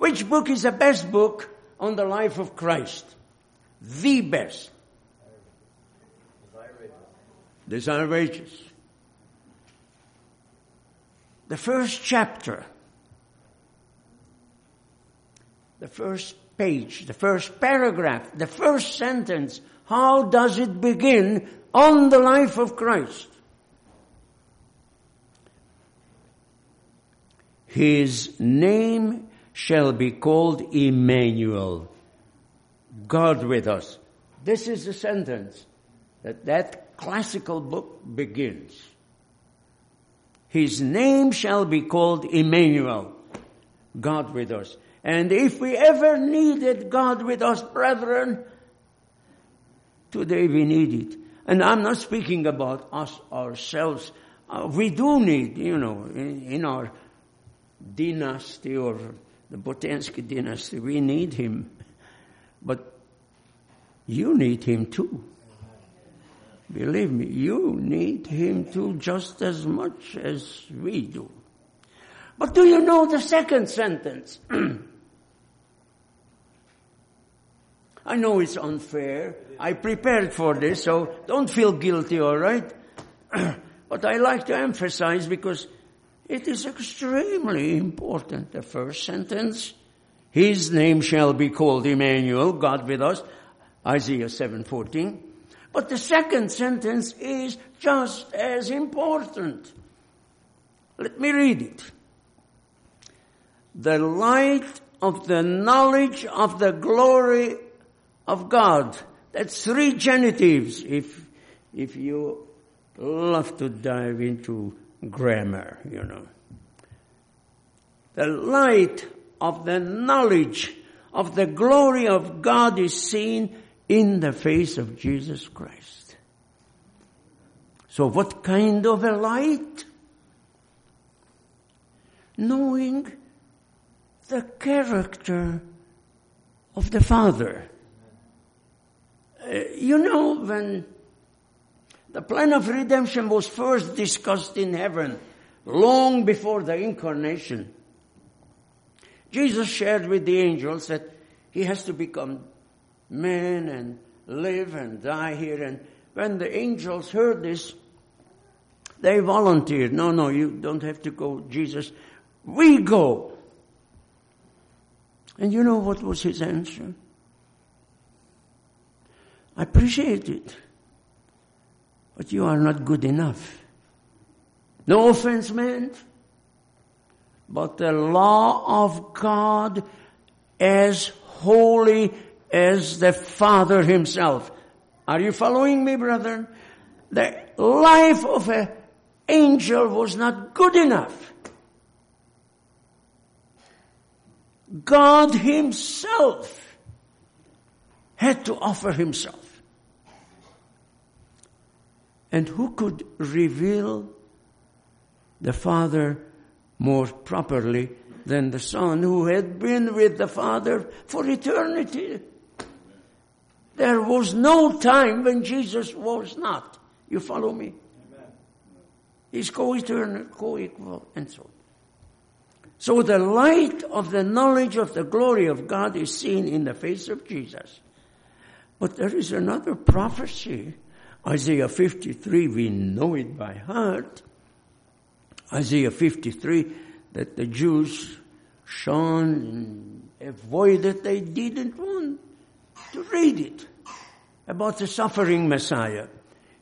Which book is the best book on the life of Christ? The best. Desire of Ages. The first chapter, the first page, the first paragraph, the first sentence, how does it begin on the life of Christ? His name shall be called Emmanuel, God with us. This is the sentence that that classical book begins. His name shall be called Emmanuel, God with us. And if we ever needed God with us, brethren, today we need it. And I'm not speaking about us ourselves. Uh, we do need, you know, in, in our dynasty or the Botensky dynasty. We need him. But you need him too. Believe me, you need him too just as much as we do. But do you know the second sentence? I know it's unfair. I prepared for this, so don't feel guilty, alright? but I like to emphasize because it is extremely important. The first sentence, His name shall be called Emmanuel, God with us, Isaiah 7:14. But the second sentence is just as important. Let me read it. The light of the knowledge of the glory of God. That's three genitives if, if you love to dive into grammar, you know. The light of the knowledge of the glory of God is seen in the face of Jesus Christ. So what kind of a light? Knowing the character of the Father. Uh, you know, when the plan of redemption was first discussed in heaven long before the incarnation. Jesus shared with the angels that he has to become man and live and die here. And when the angels heard this, they volunteered. No, no, you don't have to go, Jesus. We go. And you know what was his answer? I appreciate it but you are not good enough. No offense meant, but the law of God as holy as the Father himself. Are you following me, brethren? The life of an angel was not good enough. God himself had to offer himself. And who could reveal the Father more properly than the Son who had been with the Father for eternity? There was no time when Jesus was not. You follow me? Amen. He's co-eternal, co-equal, and so on. So the light of the knowledge of the glory of God is seen in the face of Jesus. But there is another prophecy Isaiah 53, we know it by heart. Isaiah 53, that the Jews shunned and avoided, they didn't want to read it about the suffering Messiah.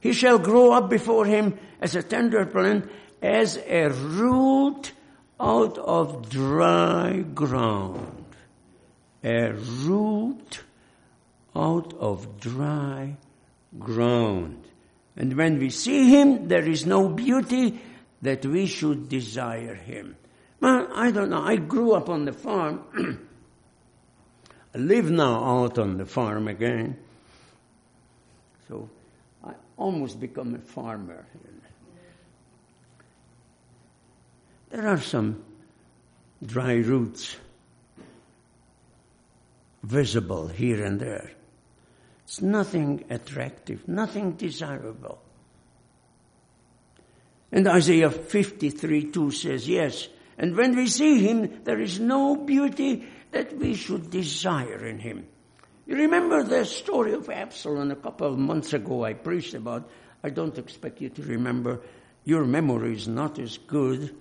He shall grow up before him as a tender plant, as a root out of dry ground. A root out of dry ground. And when we see him, there is no beauty that we should desire him. Well, I don't know. I grew up on the farm. I live now out on the farm again. So I almost become a farmer. There are some dry roots visible here and there. It's nothing attractive, nothing desirable. And Isaiah 53 2 says, Yes, And when we see him, there is no beauty that we should desire in him. You remember the story of Absalom a couple of months ago I preached about. I don't expect you to remember. Your memory is not as good,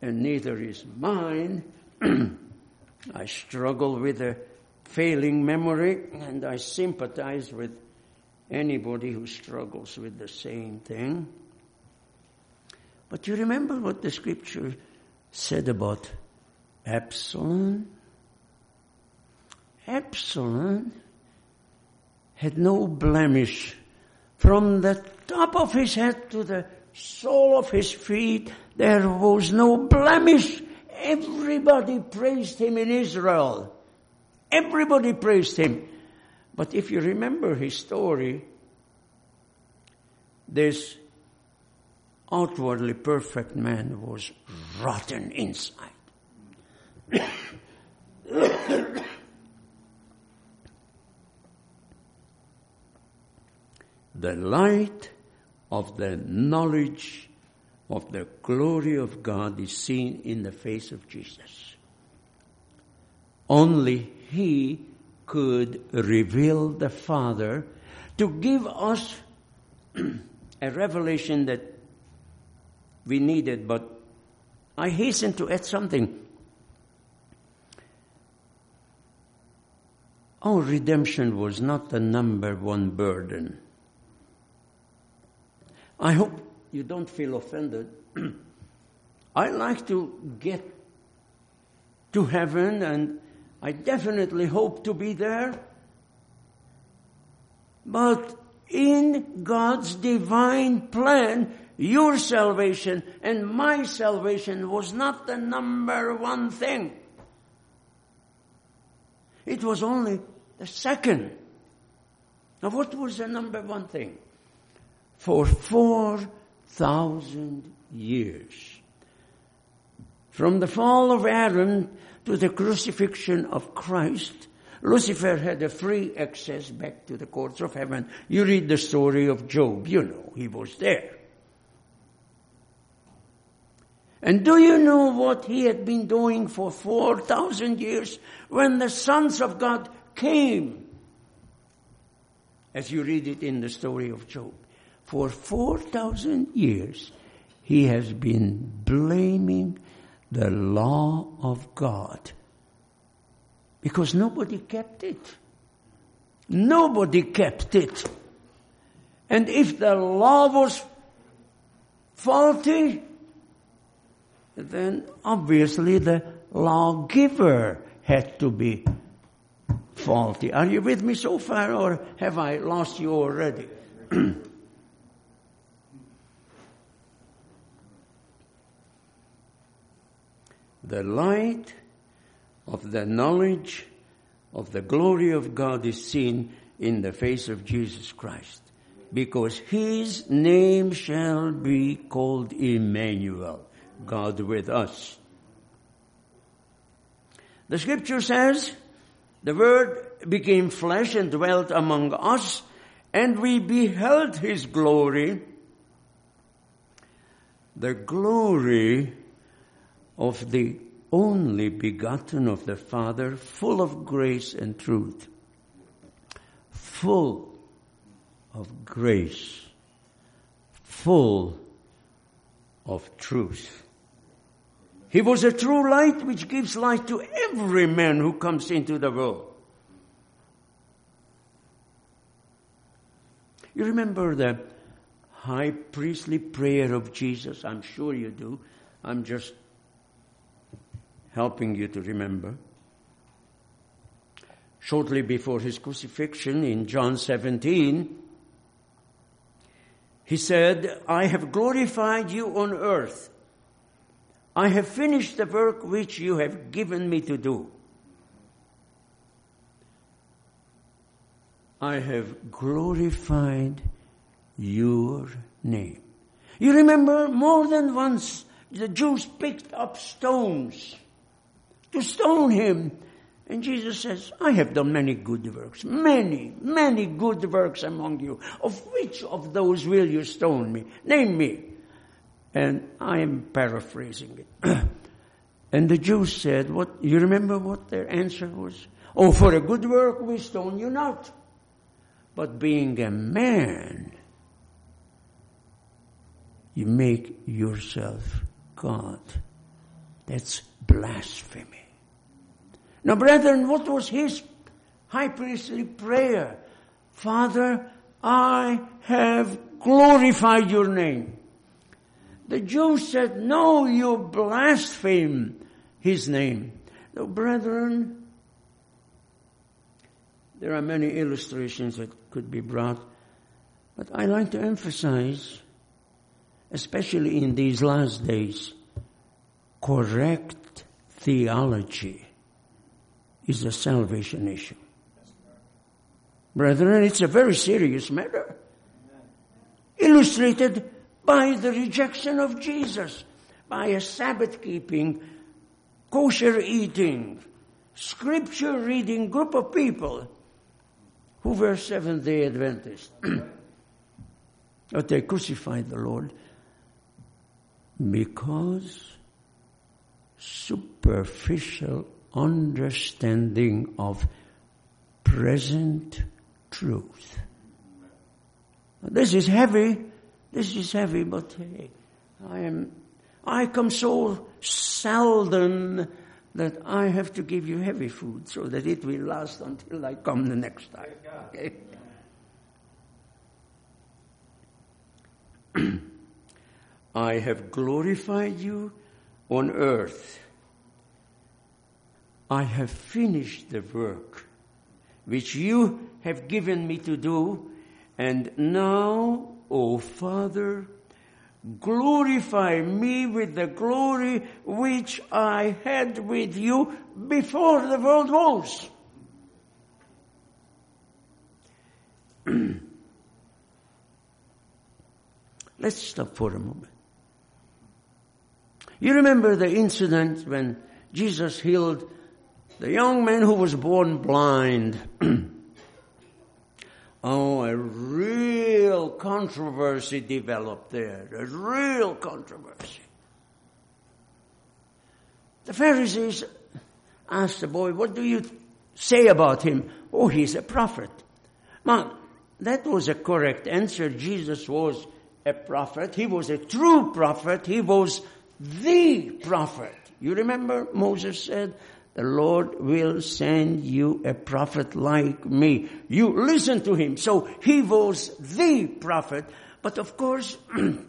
and neither is mine. I struggle with a failing memory, and I sympathize with anybody who struggles with the same thing. But you remember what the scripture said about Absalom? Absalom had no blemish. From the top of his head to the sole of his feet, there was no blemish. Everybody praised him in Israel. Everybody praised him. But if you remember his story, this outwardly perfect man was rotten inside. the light of the knowledge of the glory of God is seen in the face of Jesus. Only He could reveal the Father to give us a revelation that we needed, but I hasten to add something. Our redemption was not the number one burden. I hope you don't feel offended. I like to get to heaven and I definitely hope to be there. But in God's divine plan, your salvation and my salvation was not the number one thing. It was only the second. Now what was the number one thing? For 4,000 years. From the fall of Adam to the crucifixion of Christ, Lucifer had a free access back to the courts of heaven. You read the story of Job, you know, he was there. And do you know what he had been doing for 4,000 years when the sons of God came? As you read it in the story of Job. For 4,000 years, he has been blaming the law of God because nobody kept it. Nobody kept it. And if the law was faulty, then obviously the lawgiver had to be faulty. Are you with me so far or have I lost you already? the light of the knowledge of the glory of God is seen in the face of Jesus Christ. Because his name shall be called Emmanuel, God with us. The scripture says, the word became flesh and dwelt among us, and we beheld his glory, the glory of the only begotten of the Father, full of grace and truth. Full of grace. Full of truth. He was a true light which gives light to every man who comes into the world. You remember the high priestly prayer of Jesus? I'm sure you do. I'm just helping you to remember. Shortly before his crucifixion in John 17, he said, I have glorified you on earth. I have finished the work which you have given me to do. I have glorified your name. You remember more than once the Jews picked up stones to stone him. And Jesus says, I have done many good works, many, many good works among you. Of which of those will you stone me? Name me. And I am paraphrasing it. And the Jews said, what, you remember what their answer was? Oh, for a good work we stone you not. But being a man, you make yourself God. That's blasphemy. Now, brethren, what was his high priestly prayer? Father, I have glorified your name. The Jews said, no, you blaspheme his name. Now, brethren, there are many illustrations that could be brought, but I like to emphasize, especially in these last days, correct theology is a salvation issue. Brethren, it's a very serious matter. Illustrated by the rejection of Jesus, by a Sabbath keeping, kosher eating, scripture reading group of people who were Seventh day Adventists. but they crucified the Lord because superficial understanding of present truth. This is heavy. This is heavy, but hey, I am, I come so seldom that I have to give you heavy food so that it will last until I come the next time. Okay? I have glorified you on earth. I have finished the work which you have given me to do, and now, O Father, glorify me with the glory which I had with you before the world was. Let's stop for a moment. You remember the incident when Jesus healed the young man who was born blind. oh, a real controversy developed there. A real controversy. The Pharisees asked the boy, what do you say about him? Oh, he's a prophet. Now, that was a correct answer. Jesus was a prophet. He was a true prophet. He was the prophet. You remember Moses said, the Lord will send you a prophet like me. You listen to him. So he was the prophet. But of course, in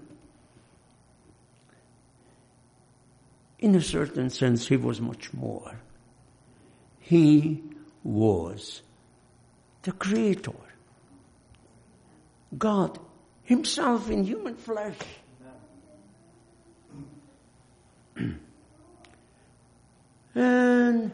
a certain sense, he was much more. He was the creator. God himself in human flesh. And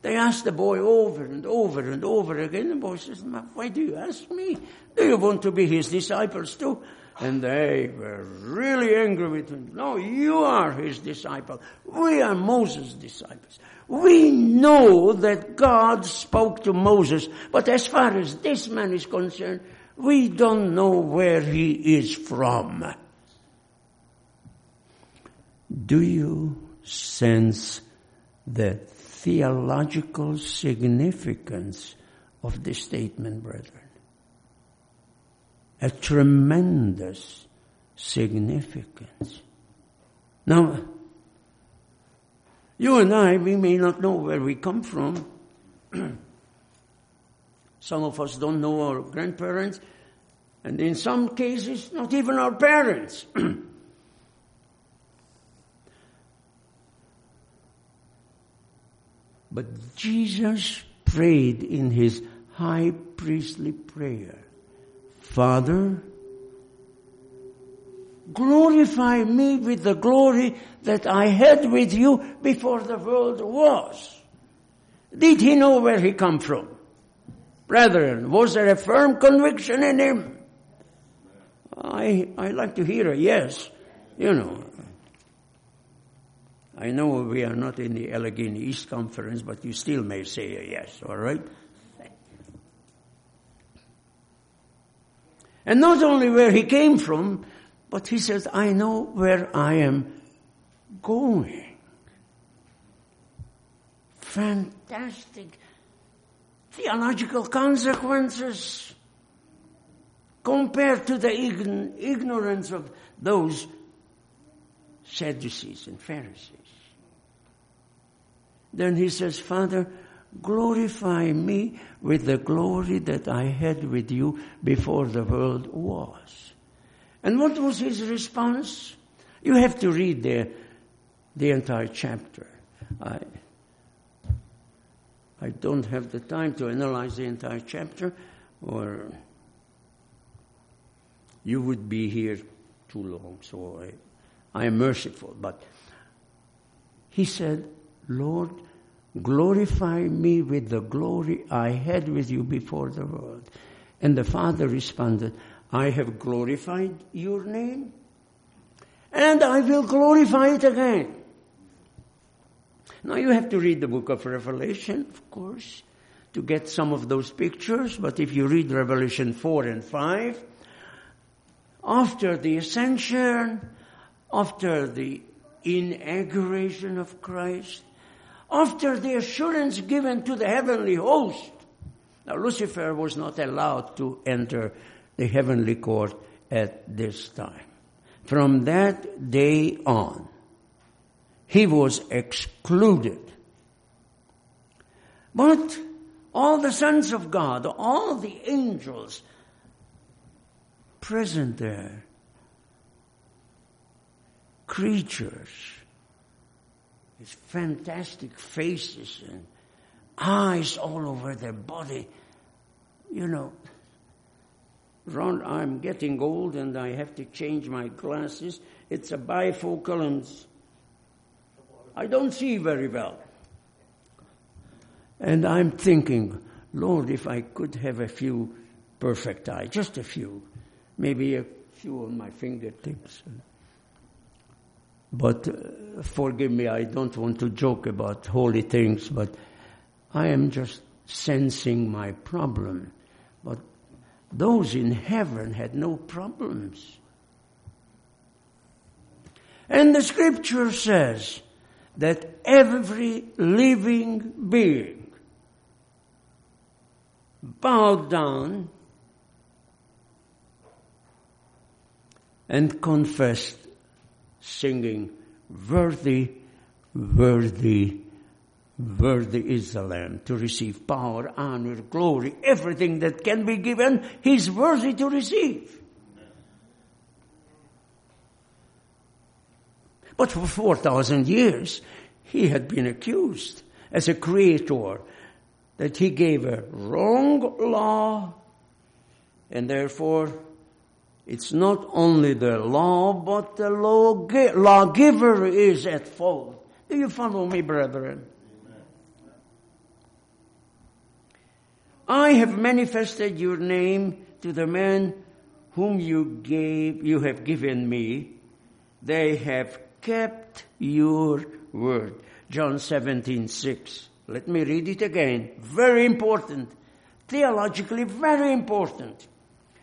they asked the boy over and over and over again. The boy says, why do you ask me? Do you want to be his disciples too? And they were really angry with him. No, you are his disciple. We are Moses' disciples. We know that God spoke to Moses, but as far as this man is concerned, we don't know where he is from. Do you sense the theological significance of this statement, brethren. A tremendous significance. Now, you and I, we may not know where we come from. some of us don't know our grandparents, and in some cases, not even our parents. But Jesus prayed in his high priestly prayer, Father, glorify me with the glory that I had with you before the world was. Did he know where he come from? Brethren, was there a firm conviction in him? I, I like to hear a yes. You know, I know we are not in the Allegheny East Conference, but you still may say yes, all right? And not only where he came from, but he says, I know where I am going. Fantastic theological consequences compared to the ignorance of those Sadducees and Pharisees. Then he says, Father, glorify me with the glory that I had with you before the world was. And what was his response? You have to read the, the entire chapter. I, I don't have the time to analyze the entire chapter, or you would be here too long, so I, I am merciful. But he said, Lord, glorify me with the glory I had with you before the world. And the Father responded, I have glorified your name, and I will glorify it again. Now you have to read the book of Revelation, of course, to get some of those pictures, but if you read Revelation 4 and 5, after the ascension, after the inauguration of Christ, after the assurance given to the heavenly host, now Lucifer was not allowed to enter the heavenly court at this time. From that day on, he was excluded. But all the sons of God, all the angels present there, creatures with fantastic faces and eyes all over their body, you know, Ron, I'm getting old and I have to change my glasses. It's a bifocal and I don't see very well. And I'm thinking, Lord, if I could have a few perfect eyes, just a few, maybe a few on my fingertips. But uh, forgive me, I don't want to joke about holy things, but I am just sensing my problem. But those in heaven had no problems. And the scripture says, that every living being bowed down and confessed, singing, Worthy, worthy, worthy is the Lamb to receive power, honor, glory, everything that can be given, He's worthy to receive. But for 4,000 years, he had been accused as a creator that he gave a wrong law and therefore it's not only the law, but the lawgiver is at fault. Do you follow me, brethren? I have manifested your name to the men whom you gave, you have given me. They have kept your word. John 17, 6. Let me read it again. Very important. Theologically very important.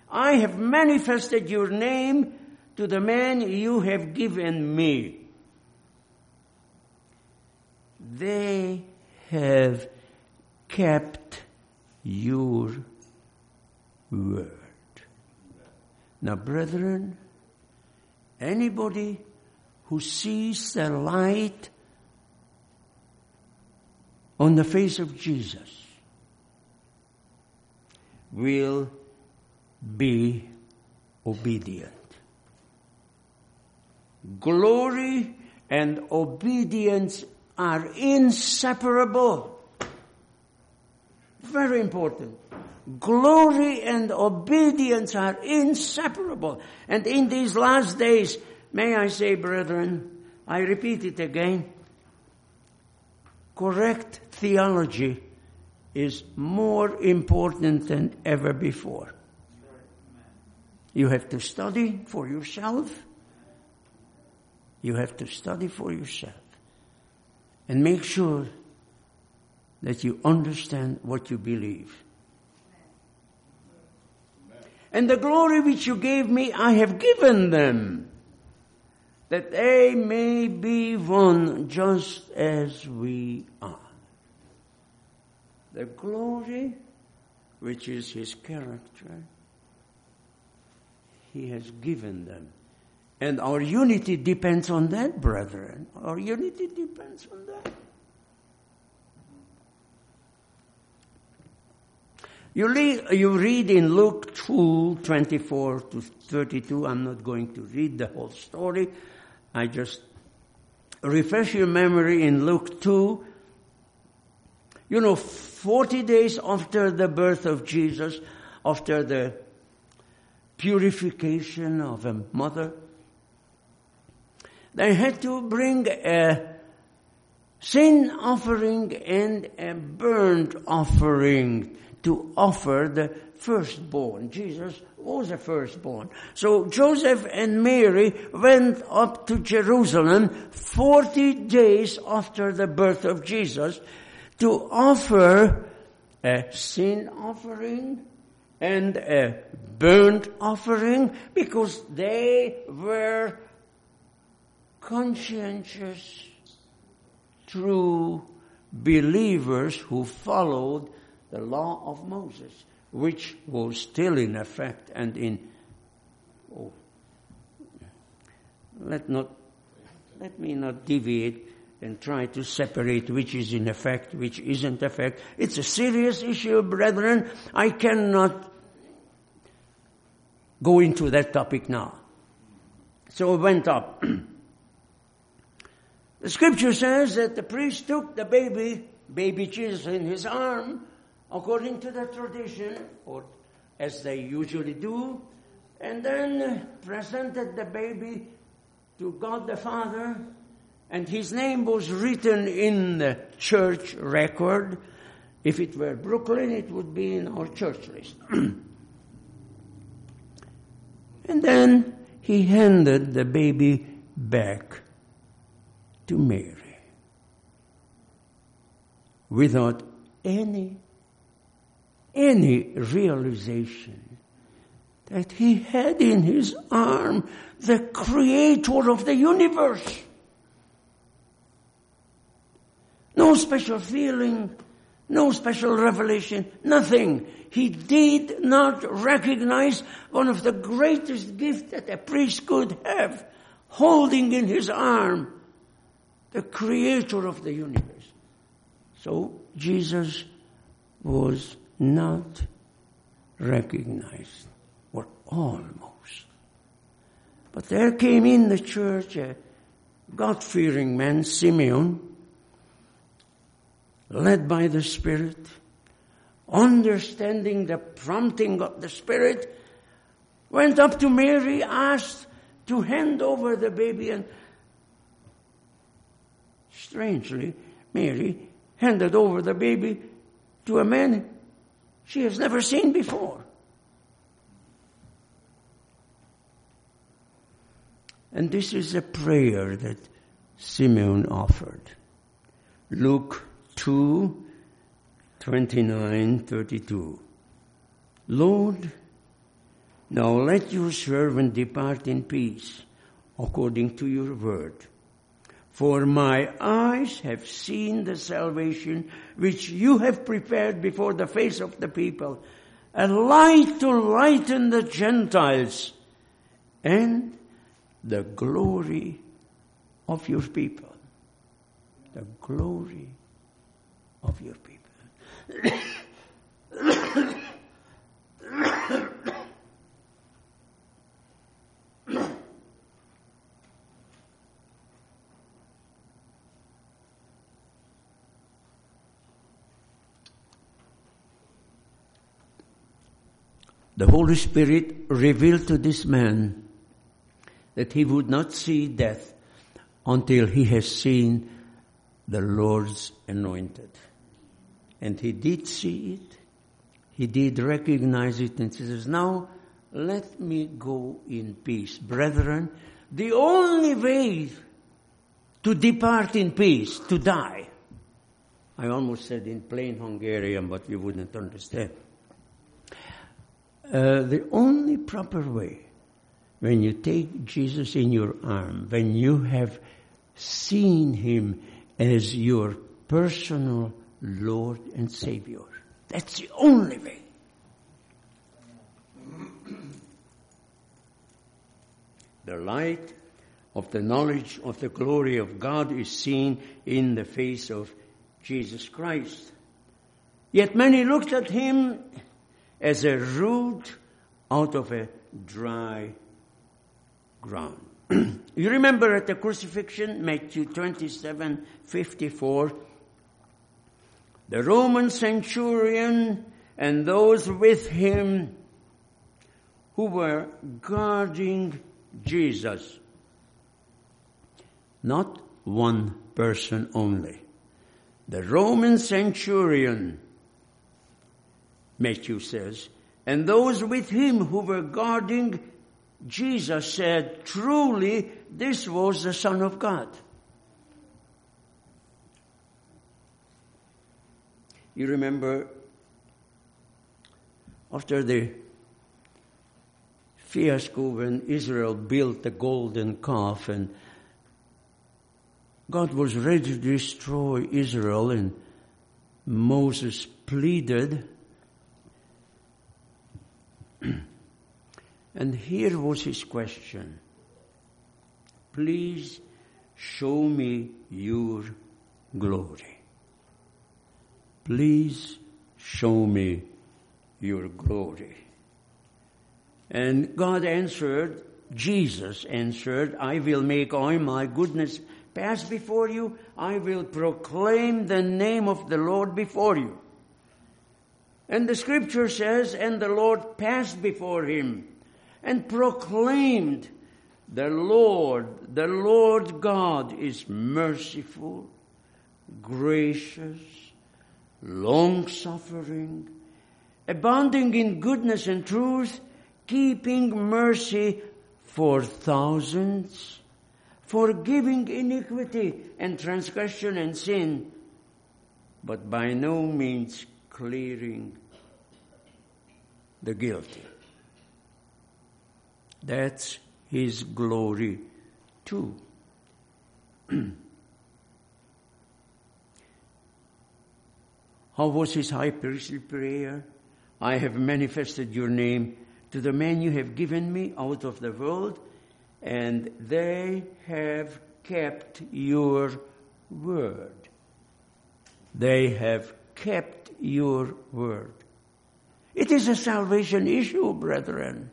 I have manifested your name to the man you have given me. They have kept your word. Now, brethren, anybody who sees the light on the face of Jesus will be obedient. Glory and obedience are inseparable. Very important. Glory and obedience are inseparable. And in these last days, May I say, brethren, I repeat it again, correct theology is more important than ever before. You have to study for yourself. You have to study for yourself. And make sure that you understand what you believe. And the glory which you gave me, I have given them that they may be one just as we are. The glory, which is his character, he has given them. And our unity depends on that, brethren. Our unity depends on that. You read, you read in Luke 2, 24 to 32. I'm not going to read the whole story. I just refresh your memory in Luke 2. You know, 40 days after the birth of Jesus, after the purification of a mother, they had to bring a sin offering and a burnt offering to offer the firstborn. Jesus was a firstborn. So Joseph and Mary went up to Jerusalem 40 days after the birth of Jesus to offer a sin offering and a burnt offering because they were conscientious, true believers who followed the law of Moses, which was still in effect and in, oh, let not, let me not deviate and try to separate which is in effect, which isn't effect. It's a serious issue, brethren. I cannot go into that topic now. So it went up. the scripture says that the priest took the baby, baby Jesus in his arm, according to the tradition, or as they usually do, and then presented the baby to God the Father, and his name was written in the church record. If it were Brooklyn, it would be in our church list. and then he handed the baby back to Mary without any any realization that he had in his arm the creator of the universe. No special feeling, no special revelation, nothing. He did not recognize one of the greatest gifts that a priest could have, holding in his arm the creator of the universe. So Jesus was not recognized, or almost. But there came in the church a God fearing man, Simeon, led by the Spirit, understanding the prompting of the Spirit, went up to Mary, asked to hand over the baby, and strangely, Mary handed over the baby to a man she has never seen before. And this is a prayer that Simeon offered. Luke 2, 29, 32. Lord, now let your servant depart in peace according to your word. For my eyes have seen the salvation which you have prepared before the face of the people, a light to lighten the Gentiles and the glory of your people. The glory of your people. the Holy Spirit revealed to this man that he would not see death until he has seen the Lord's anointed. And he did see it. He did recognize it and says, now let me go in peace. Brethren, the only way to depart in peace, to die, I almost said in plain Hungarian, but you wouldn't understand. Uh, the only proper way when you take Jesus in your arm, when you have seen Him as your personal Lord and Savior. That's the only way. The light of the knowledge of the glory of God is seen in the face of Jesus Christ. Yet many looked at him as a root out of a dry ground. you remember at the crucifixion, Matthew 27, 54, the Roman centurion and those with him who were guarding Jesus. Not one person only. The Roman centurion, Matthew says, and those with him who were guarding Jesus said, truly, this was the Son of God. You remember after the fiasco when Israel built the golden calf and God was ready to destroy Israel and Moses pleaded and here was his question. Please show me your glory. Please show me your glory. And God answered, Jesus answered, I will make all my goodness pass before you. I will proclaim the name of the Lord before you. And the scripture says, and the Lord passed before him and proclaimed, the Lord, the Lord God is merciful, gracious, long suffering, abounding in goodness and truth, keeping mercy for thousands, forgiving iniquity and transgression and sin, but by no means clearing the guilty. That's his glory too. How was his high priestly prayer? I have manifested your name to the men you have given me out of the world, and they have kept your word. They have kept your word. It is a salvation issue, brethren.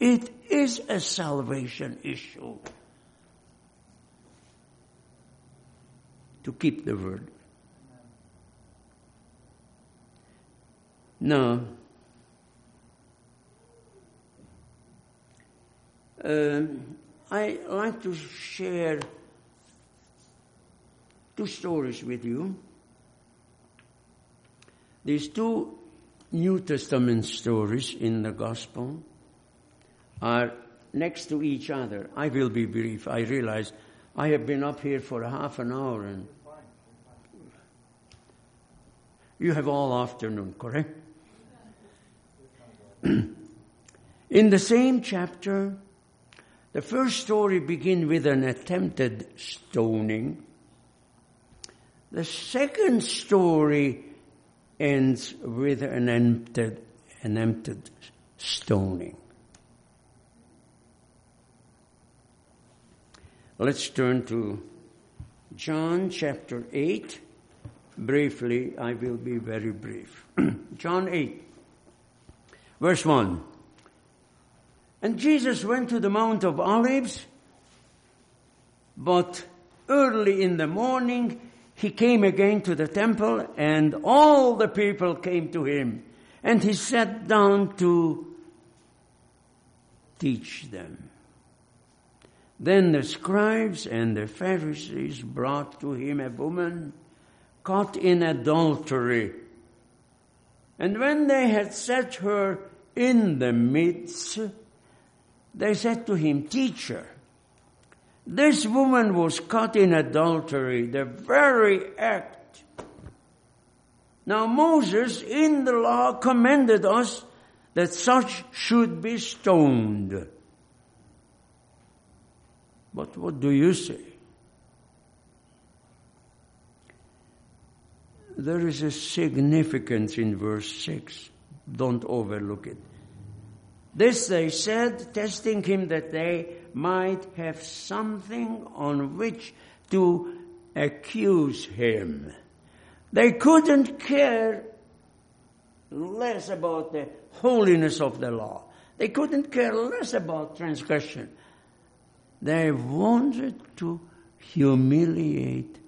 It is a salvation issue. To keep the word. Now, um, I like to share two stories with you. These two New Testament stories in the Gospel are next to each other. I will be brief. I realize I have been up here for half an hour and you have all afternoon, correct? In the same chapter, the first story begins with an attempted stoning. The second story ends with an emptied, an emptied stoning. Let's turn to John chapter 8. Briefly, I will be very brief. John 8, verse 1. And Jesus went to the Mount of Olives, but early in the morning he came again to the temple, and all the people came to him, and he sat down to teach them. Then the scribes and the Pharisees brought to him a woman caught in adultery. And when they had set her in the midst, they said to him, Teacher, this woman was caught in adultery, the very act. Now Moses in the law commanded us that such should be stoned. But what do you say? There is a significance in verse 6. Don't overlook it. This they said, testing him that they might have something on which to accuse him. They couldn't care less about the holiness of the law. They couldn't care less about transgression. They wanted to humiliate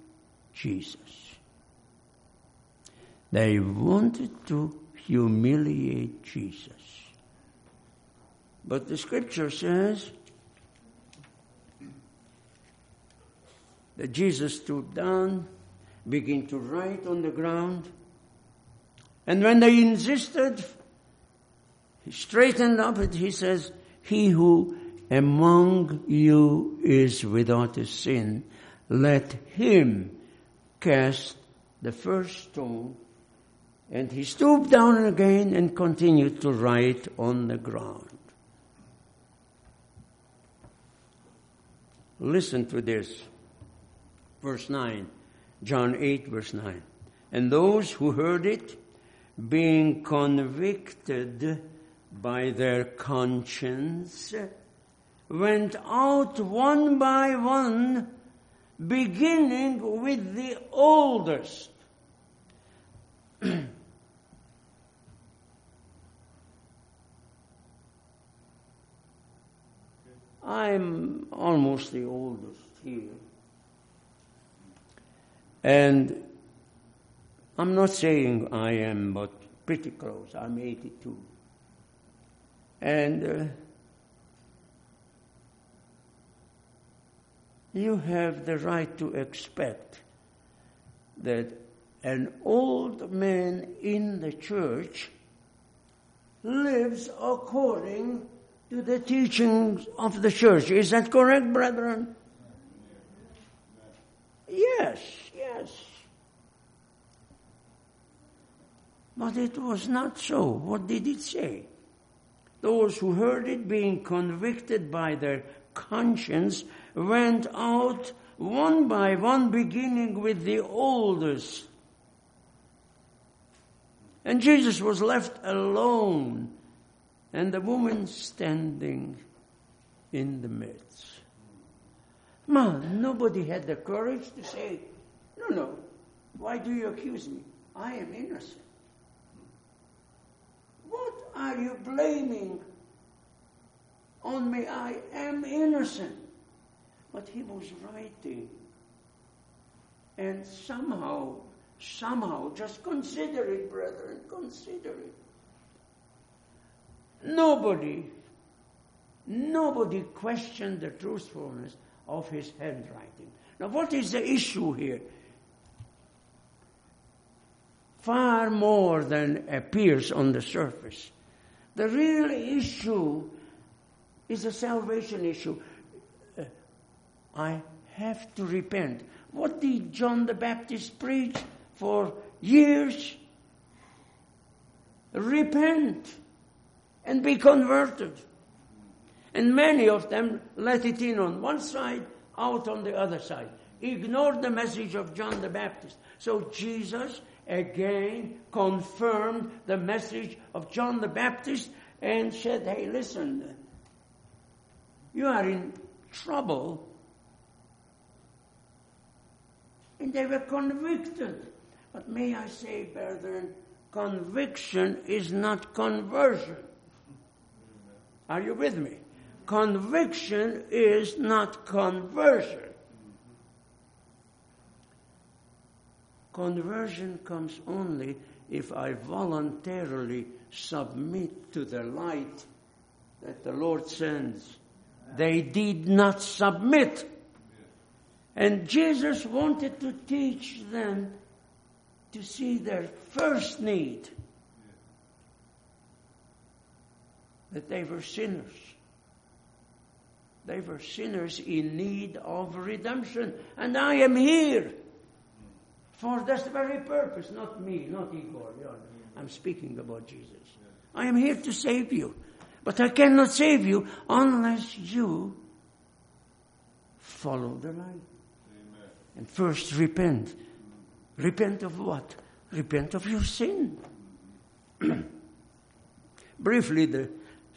Jesus. They wanted to humiliate Jesus. But the scripture says that Jesus stooped down, began to write on the ground, and when they insisted, he straightened up and he says, He who among you is without a sin, let him cast the first stone. And he stooped down again and continued to write on the ground. Listen to this. Verse 9. John 8, verse 9. And those who heard it, being convicted by their conscience, went out one by one, beginning with the oldest. I'm almost the oldest here. And I'm not saying I am, but pretty close. I'm 82. And uh, you have the right to expect that an old man in the church lives according to the teachings of the church. Is that correct, brethren? Yes, yes. But it was not so. What did it say? Those who heard it, being convicted by their conscience, went out one by one, beginning with the oldest. And Jesus was left alone, and the woman standing in the midst. Man, nobody had the courage to say, No, no, why do you accuse me? I am innocent. What are you blaming on me? I am innocent. But he was writing. And somehow, somehow, just consider it, brethren, consider it. Nobody, nobody questioned the truthfulness of his handwriting. Now, what is the issue here? Far more than appears on the surface. The real issue is a salvation issue. Uh, I have to repent. What did John the Baptist preach for years? Repent and be converted. And many of them let it in on one side, out on the other side. Ignored the message of John the Baptist. So Jesus again confirmed the message of John the Baptist and said, Hey, listen, you are in trouble. And they were convicted. But may I say, brethren, conviction is not conversion. Are you with me? Conviction is not conversion. Conversion comes only if I voluntarily submit to the light that the Lord sends. They did not submit. And Jesus wanted to teach them to see their first need that they were sinners they were sinners in need of redemption. And I am here for this very purpose. Not me, not Igor. I'm speaking about Jesus. I am here to save you. But I cannot save you unless you follow the light. Amen. And first repent. Repent of what? Repent of your sin. Briefly, the,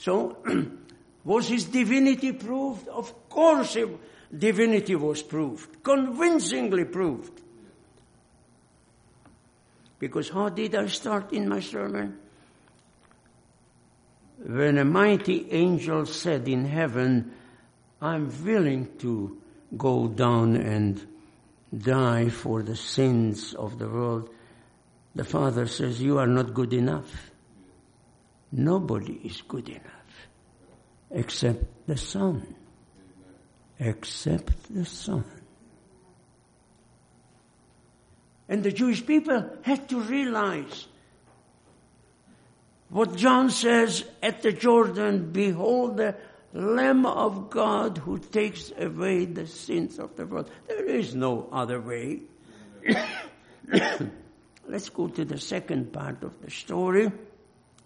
so was his divinity proved? Of course, divinity was proved, convincingly proved. Because how did I start in my sermon? When a mighty angel said in heaven, I'm willing to go down and die for the sins of the world, the Father says, You are not good enough. Nobody is good enough except the Son. Except the Son. And the Jewish people had to realize what John says at the Jordan, behold the Lamb of God who takes away the sins of the world. There is no other way. Let's go to the second part of the story,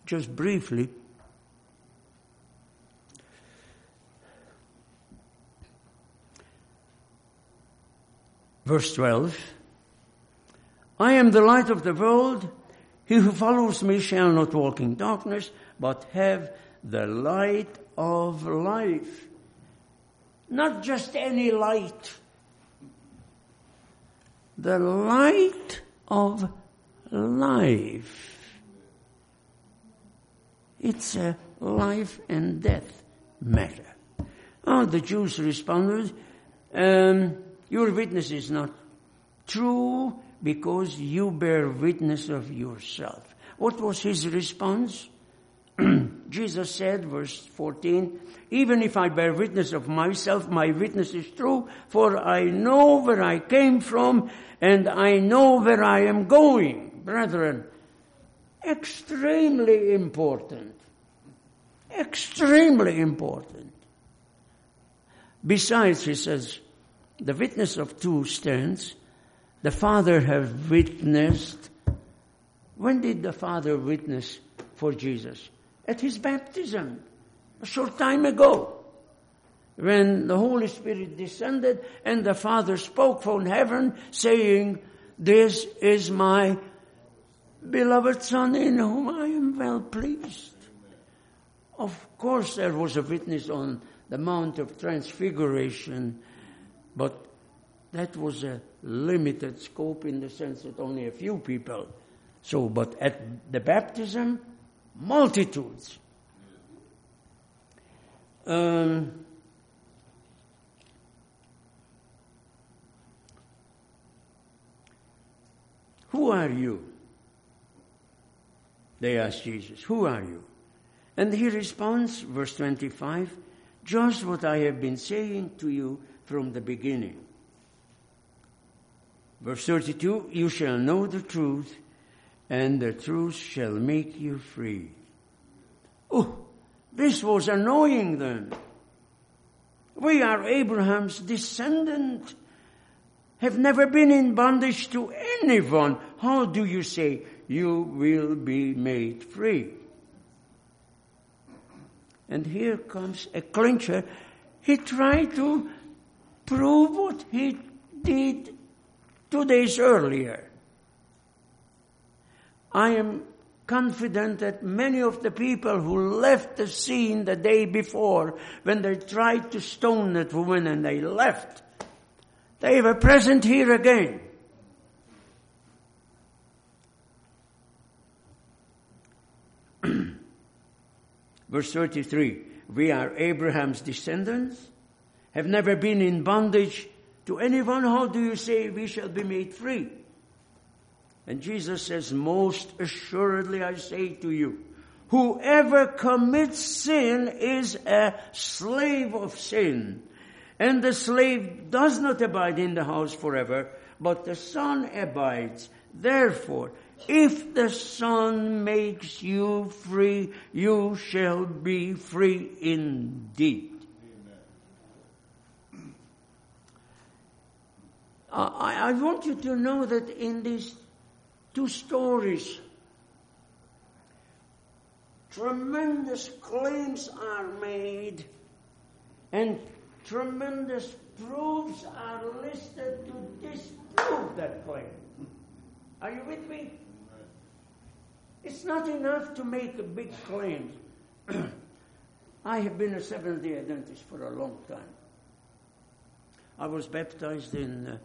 just briefly. Verse 12. I am the light of the world. He who follows me shall not walk in darkness, but have the light of life. Not just any light. The light of life. It's a life and death matter. Oh, the Jews responded, um, your witness is not true because you bear witness of yourself. What was his response? Jesus said, verse 14, even if I bear witness of myself, my witness is true, for I know where I came from and I know where I am going. Brethren, extremely important. Extremely important. Besides, he says, the witness of two stands. The Father has witnessed. When did the Father witness for Jesus? At his baptism, a short time ago. When the Holy Spirit descended and the Father spoke from heaven saying, This is my beloved Son in whom I am well pleased. Course, there was a witness on the Mount of Transfiguration, but that was a limited scope in the sense that only a few people. So, but at the baptism, multitudes. Um, who are you? They asked Jesus, Who are you? And he responds, verse 25, just what I have been saying to you from the beginning. Verse 32, you shall know the truth, and the truth shall make you free. Oh, this was annoying them. We are Abraham's descendant, have never been in bondage to anyone. How do you say you will be made free? And here comes a clincher. He tried to prove what he did two days earlier. I am confident that many of the people who left the scene the day before when they tried to stone that woman and they left, they were present here again. Verse 33, we are Abraham's descendants, have never been in bondage to anyone, how do you say we shall be made free? And Jesus says, most assuredly I say to you, whoever commits sin is a slave of sin. And the slave does not abide in the house forever, but the son abides. Therefore, if the son makes you free, you shall be free indeed. Uh, I, I want you to know that in these two stories, tremendous claims are made and tremendous proofs are listed to disprove that claim. Are you with me? It's not enough to make a big claim. I have been a Seventh day Adventist for a long time. I was baptized in uh,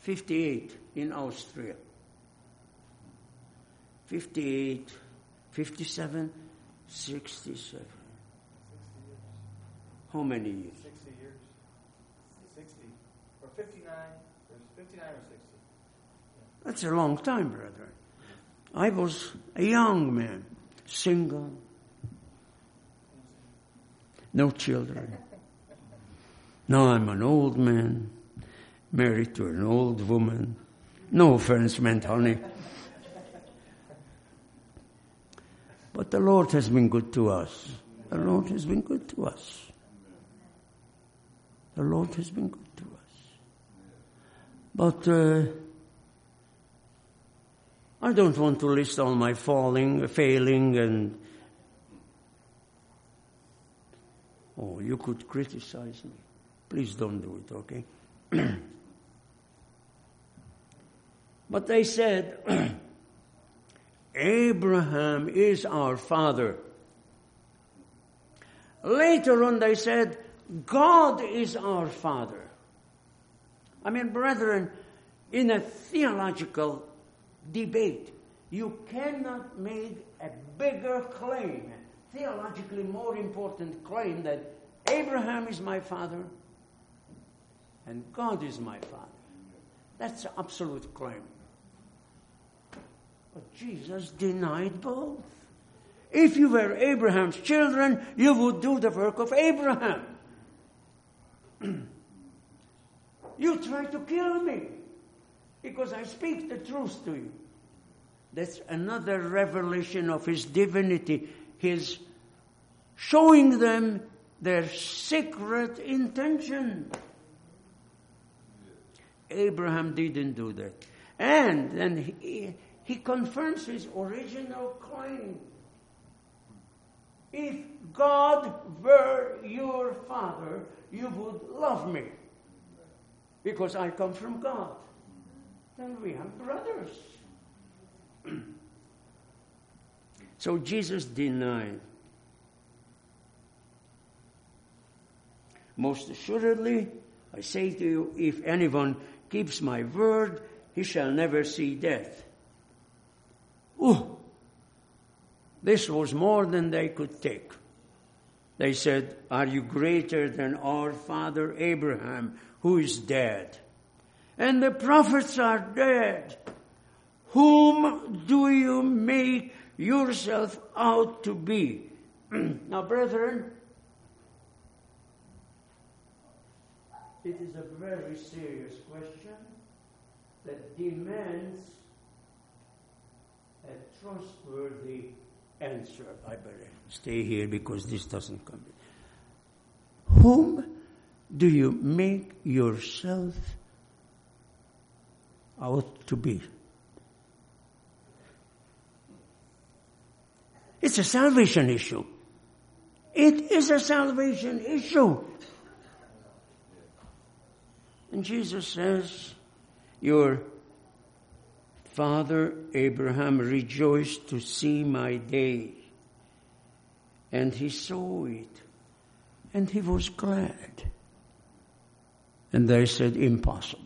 58 in Austria. 58, 57, 67. How many years? 60 years. 60. Or 59. Or 59 or 60. That's a long time, brother. I was a young man, single, no children. Now I'm an old man, married to an old woman. No offense meant, honey. But the Lord has been good to us. The Lord has been good to us. The Lord has been good to us. But uh, I don't want to list all my falling, failing, and oh, you could criticize me. Please don't do it, okay? but they said, Abraham is our father. Later on, they said, God is our father. I mean, brethren, in a theological debate, you cannot make a bigger claim, theologically more important claim that Abraham is my father and God is my father. That's an absolute claim. But Jesus denied both. If you were Abraham's children, you would do the work of Abraham. you try to kill me because I speak the truth to you. That's another revelation of his divinity, his showing them their secret intention. Abraham didn't do that. And then he, he confirms his original claim. If God were your father, you would love me because I come from God. Then we have brothers. so Jesus denied. Most assuredly, I say to you, if anyone keeps my word, he shall never see death. Ooh, this was more than they could take. They said, Are you greater than our father Abraham, who is dead? And the prophets are dead. Whom do you make yourself out to be? now, brethren, it is a very serious question that demands a trustworthy answer, I better stay here because this doesn't come. Whom do you make yourself out to be? It's a salvation issue. It is a salvation issue. And Jesus says, Your father Abraham rejoiced to see my day. And he saw it. And he was glad. And they said, Impossible.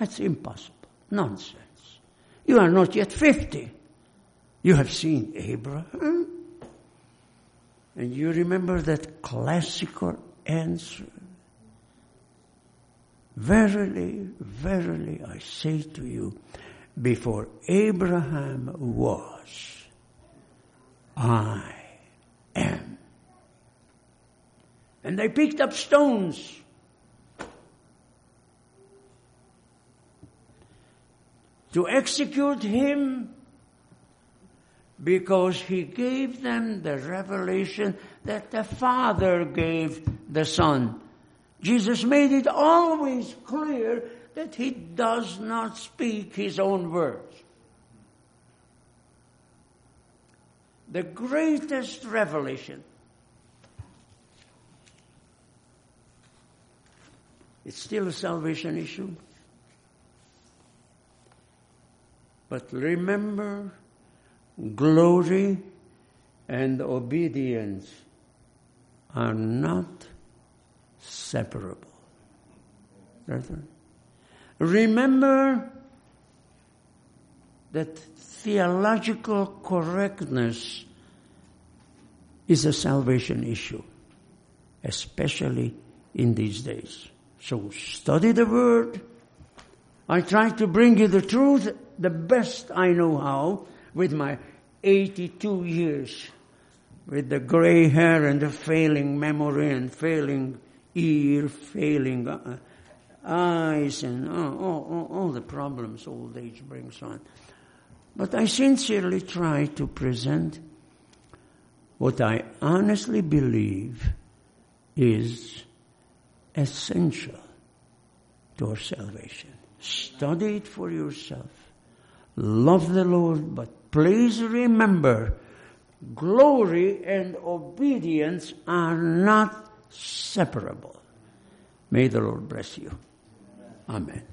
That's impossible. Nonsense. You are not yet 50. You have seen Abraham. And you remember that classical answer Verily, verily, I say to you, before Abraham was, I am. And they picked up stones. To execute him because he gave them the revelation that the Father gave the Son. Jesus made it always clear that he does not speak his own words. The greatest revelation It's still a salvation issue. But remember, glory and obedience are not separable. Brethren, remember that theological correctness is a salvation issue, especially in these days. So study the Word. I try to bring you the truth the best I know how with my 82 years, with the gray hair and the failing memory and failing ear, failing uh, eyes, and oh, oh, oh, all the problems old age brings on. But I sincerely try to present what I honestly believe is essential to our salvation. Study it for yourself. Love the Lord, but please remember glory and obedience are not separable. May the Lord bless you. Amen.